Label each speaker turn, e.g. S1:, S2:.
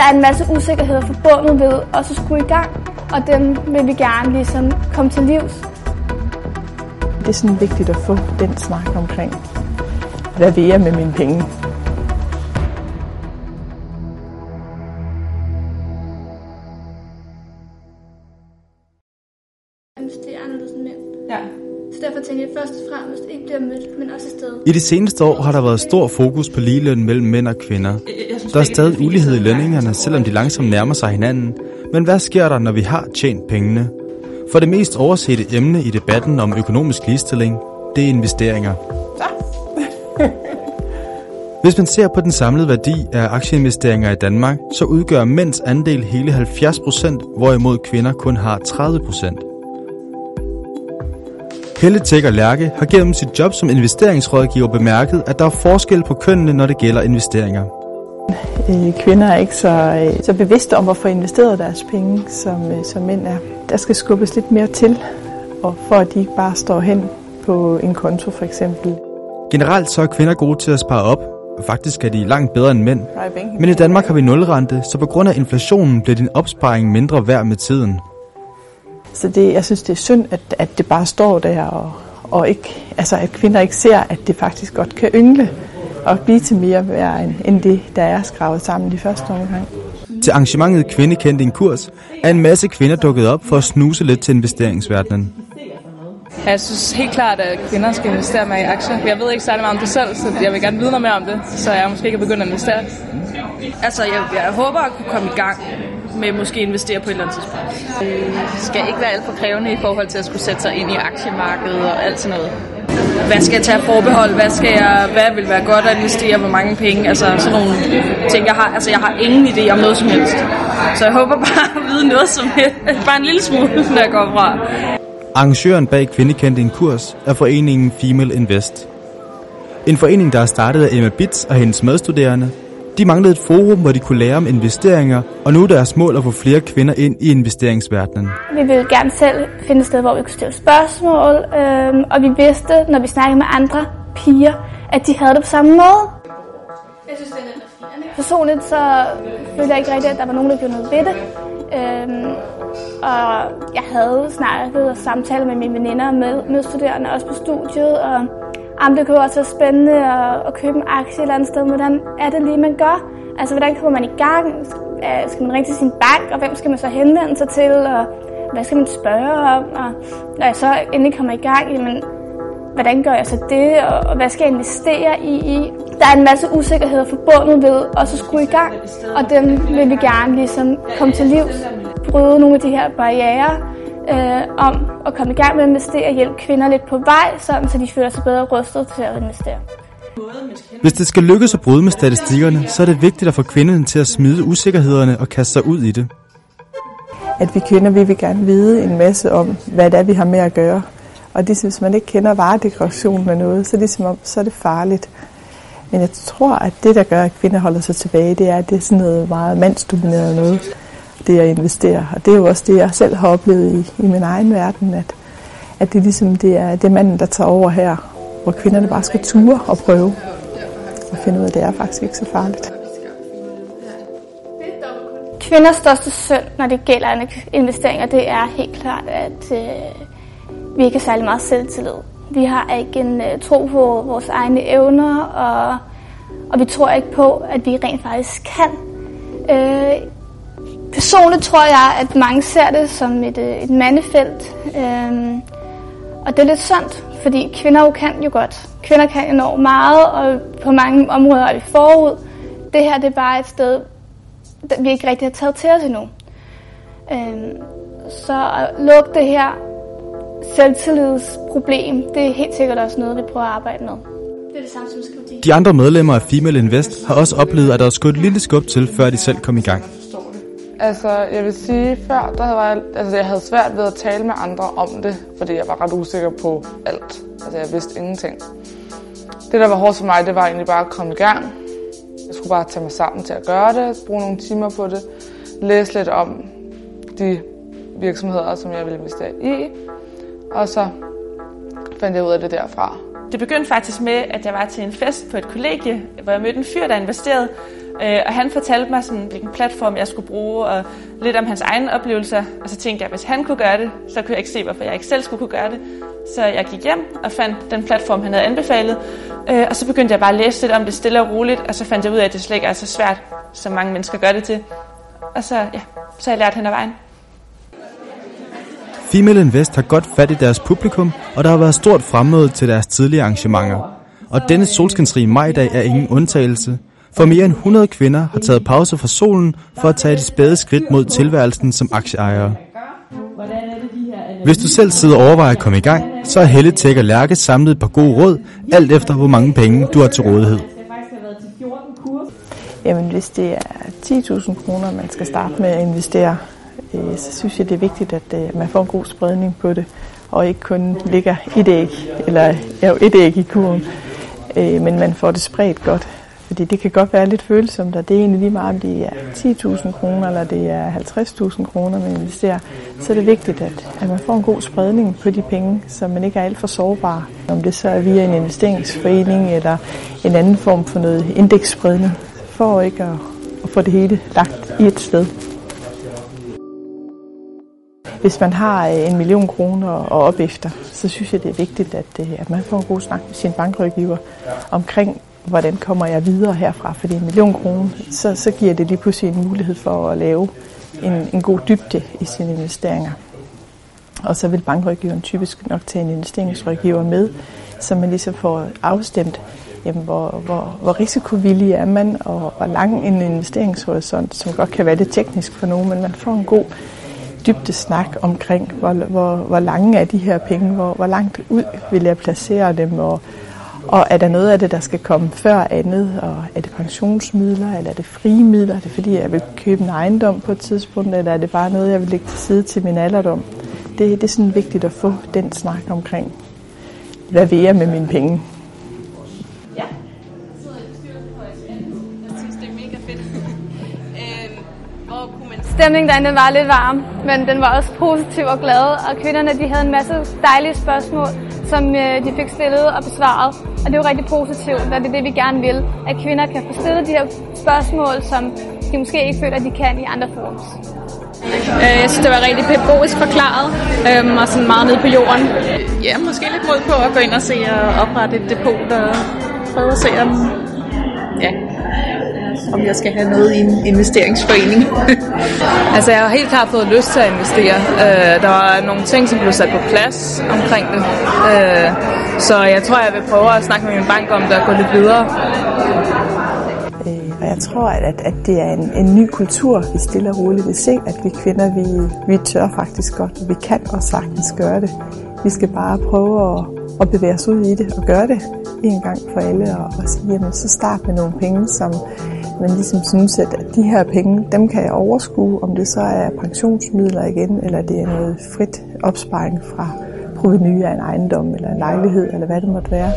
S1: Der er en masse usikkerheder forbundet ved også at skulle i gang, og dem vil vi gerne ligesom komme til livs.
S2: Det er sådan vigtigt at få den snak omkring, hvad vil jeg med mine penge?
S1: Så jeg.
S3: I de seneste år har der været stor fokus på ligeløn mellem mænd og kvinder. Der er stadig ulighed i lønningerne, selvom de langsomt nærmer sig hinanden. Men hvad sker der, når vi har tjent pengene? For det mest oversete emne i debatten om økonomisk ligestilling, det er investeringer. Hvis man ser på den samlede værdi af aktieinvesteringer i Danmark, så udgør mænds andel hele 70 procent, hvorimod kvinder kun har 30 procent. Helle Tækker Lærke har gennem sit job som investeringsrådgiver bemærket, at der er forskel på kønnene, når det gælder investeringer.
S2: Øh, Kvinder er ikke så, øh, så bevidste om, hvorfor investeret deres penge, som, øh, som mænd er. Der skal skubbes lidt mere til, og for at de ikke bare står hen på en konto for eksempel.
S3: Generelt så er kvinder gode til at spare op. Faktisk er de langt bedre end mænd. Men i Danmark har vi nulrente, så på grund af inflationen bliver din opsparing mindre værd med tiden.
S2: Så det, jeg synes, det er synd, at, at det bare står der, og, og ikke, altså, at kvinder ikke ser, at det faktisk godt kan yngle og blive til mere værd, end, det, der er skrevet sammen i første omgang.
S3: Til arrangementet Kvinde kendte en kurs, er en masse kvinder dukket op for at snuse lidt til investeringsverdenen.
S4: Jeg synes helt klart, at kvinder skal investere mere i aktier. Jeg ved ikke særlig meget om det selv, så jeg vil gerne vide noget mere om det, så jeg måske kan begynde at investere.
S5: Altså, jeg, jeg håber at kunne komme i gang med måske investere på et eller andet tidspunkt.
S6: Det skal ikke være alt for krævende i forhold til at skulle sætte sig ind i aktiemarkedet og alt sådan noget.
S5: Hvad skal jeg tage forbehold? Hvad, skal jeg, hvad vil være godt at investere? Hvor mange penge? Altså sådan nogle ting, jeg har. Altså jeg har ingen idé om noget som helst. Så jeg håber bare at vide noget som helst. Bare en lille smule, når jeg går fra.
S3: Arrangøren bag Kvindekendt en kurs er foreningen Female Invest. En forening, der er startet af Emma Bits og hendes medstuderende. De manglede et forum, hvor de kunne lære om investeringer, og nu er deres mål at få flere kvinder ind i investeringsverdenen.
S1: Vi ville gerne selv finde et sted, hvor vi kunne stille spørgsmål, øhm, og vi vidste, når vi snakkede med andre piger, at de havde det på samme måde. Jeg synes, det er Personligt så følte jeg ikke rigtigt, at der var nogen, der gjorde noget ved det. Øhm, og jeg havde snakket og samtaler med mine veninder med medstuderende, også på studiet, og jamen, det kunne også være spændende at, at købe en aktie et eller andet sted. Hvordan er det lige, man gør? Altså, hvordan kommer man i gang? Skal man ringe til sin bank, og hvem skal man så henvende sig til? Og hvad skal man spørge om? Og når jeg så endelig kommer i gang, jamen, hvordan gør jeg så det? Og hvad skal jeg investere i? Der er en masse usikkerheder forbundet ved at så skulle i gang, og dem vil vi gerne ligesom komme til livs. Bryde nogle af de her barriere øh, om at komme i gang med at investere og hjælpe kvinder lidt på vej, sådan, så de føler sig bedre rustet til at investere.
S3: Hvis det skal lykkes at bryde med statistikkerne, så er det vigtigt at få kvinderne til at smide usikkerhederne og kaste sig ud i det.
S2: At vi kvinder, vi vil gerne vide en masse om, hvad det er, vi har med at gøre. Og det, hvis man ikke kender varedekoration med noget, så er det, som om, så er det farligt. Men jeg tror, at det, der gør, at kvinder holder sig tilbage, det er, at det er sådan noget meget mandsdomineret noget, det at investere. Og det er jo også det, jeg selv har oplevet i, i min egen verden, at, at det ligesom det er, det er manden, der tager over her, hvor kvinderne bare skal ture og prøve og finde ud af, at det er faktisk ikke så farligt.
S1: Kvinders største synd, når det gælder investeringer, det er helt klart, at øh, vi ikke har særlig meget selvtillid. Vi har ikke en øh, tro på vores egne evner, og, og vi tror ikke på, at vi rent faktisk kan. Øh, personligt tror jeg, at mange ser det som et, øh, et mandefelt. Øh, og det er lidt sundt, fordi kvinder jo kan jo godt. Kvinder kan enormt meget, og på mange områder er vi forud. Det her det er bare et sted, vi ikke rigtig har taget til os endnu. Øhm, så at lukke det her selvtillidsproblem, det er helt sikkert også noget, vi prøver at arbejde med. Det er det samme som skrive
S3: De andre medlemmer af Female Invest har også oplevet, at der er skudt et lille skub til, før de selv kom i gang.
S7: Altså, jeg vil sige, før der var jeg, altså, jeg havde svært ved at tale med andre om det, fordi jeg var ret usikker på alt. Altså, jeg vidste ingenting. Det, der var hårdt for mig, det var egentlig bare at komme i gang. Jeg skulle bare tage mig sammen til at gøre det, bruge nogle timer på det, læse lidt om de virksomheder, som jeg ville investere i, og så fandt jeg ud af det derfra.
S8: Det begyndte faktisk med, at jeg var til en fest på et kollegie, hvor jeg mødte en fyr, der investerede. Øh, og han fortalte mig, sådan, hvilken platform jeg skulle bruge, og lidt om hans egne oplevelser. Og så tænkte jeg, at hvis han kunne gøre det, så kunne jeg ikke se, hvorfor jeg ikke selv skulle kunne gøre det. Så jeg gik hjem og fandt den platform, han havde anbefalet. Øh, og så begyndte jeg bare at læse lidt om det stille og roligt, og så fandt jeg ud af, at det slet ikke er så svært, som mange mennesker gør det til. Og så, ja, så har jeg lært hen ad vejen.
S3: Female Invest har godt fat i deres publikum, og der har været stort fremmøde til deres tidlige arrangementer. Og denne solskinsrige majdag er ingen undtagelse, for mere end 100 kvinder har taget pause fra solen for at tage de spæde skridt mod tilværelsen som aktieejere. Hvis du selv sidder og overvejer at komme i gang, så er Helle Tæk og Lærke samlet et par gode råd, alt efter hvor mange penge du har til rådighed.
S2: Jamen, hvis det er 10.000 kroner, man skal starte med at investere, øh, så synes jeg, det er vigtigt, at øh, man får en god spredning på det, og ikke kun ligger et æg, eller ja, et æg i kurven, øh, men man får det spredt godt. Fordi det kan godt være lidt følsomt, og det er egentlig lige meget, om det er 10.000 kroner, eller det er 50.000 kroner, man investerer. Så er det vigtigt, at, at man får en god spredning på de penge, så man ikke er alt for sårbar. Om det så er via en investeringsforening, eller en anden form for noget indeksspredning, for ikke at, at få det hele lagt i et sted. Hvis man har en million kroner og op efter, så synes jeg, det er vigtigt, at, at man får en god snak med sin bankrådgiver omkring, hvordan kommer jeg videre herfra? Fordi en million kroner, så, så giver det lige pludselig en mulighed for at lave en, en god dybde i sine investeringer. Og så vil bankrådgiveren typisk nok tage en investeringsrådgiver med, så man ligesom får afstemt, jamen, hvor, hvor, hvor risikovillig er man, og hvor lang en investeringshorisont, som godt kan være lidt teknisk for nogen, men man får en god dybde snak omkring, hvor, hvor, hvor lange er de her penge, hvor, hvor langt ud vil jeg placere dem, og, og er der noget af det, der skal komme før andet, og er det pensionsmidler, eller er det frie midler, er det fordi, jeg vil købe en ejendom på et tidspunkt, eller er det bare noget, jeg vil lægge til side til min alderdom? Det, det er sådan vigtigt at få den snak omkring, hvad vil jeg med mine penge?
S1: Stemningen derinde var lidt varm, men den var også positiv og glad, og kvinderne de havde en masse dejlige spørgsmål, som øh, de fik stillet og besvaret. Og det var rigtig positivt, og det er det, vi gerne vil, at kvinder kan få stillet de her spørgsmål, som de måske ikke føler, at de kan i andre forums.
S6: Øh, jeg synes, det var rigtig pædagogisk forklaret, øhm, og sådan meget ned på jorden. Ja, måske lidt mod på at gå ind og se og oprette et depot, og prøve at se, om, ja, om jeg skal have noget i en investeringsforening.
S4: altså jeg har helt klart fået lyst til at investere. Uh, der var nogle ting, som blev sat på plads omkring det. Uh, så jeg tror, jeg vil prøve at snakke med min bank om det og gå lidt videre.
S2: Og jeg tror, at, at det er en, en ny kultur, vi stille og roligt vil se, at vi kvinder, vi, vi tør faktisk godt, og vi kan også sagtens gøre det. Vi skal bare prøve at, at bevæge os ud i det og gøre det en gang for alle, og, og sige, jamen så start med nogle penge, som man ligesom synes, at de her penge, dem kan jeg overskue, om det så er pensionsmidler igen, eller det er noget frit opsparing fra proveny af en ejendom, eller en lejlighed, eller hvad det måtte være.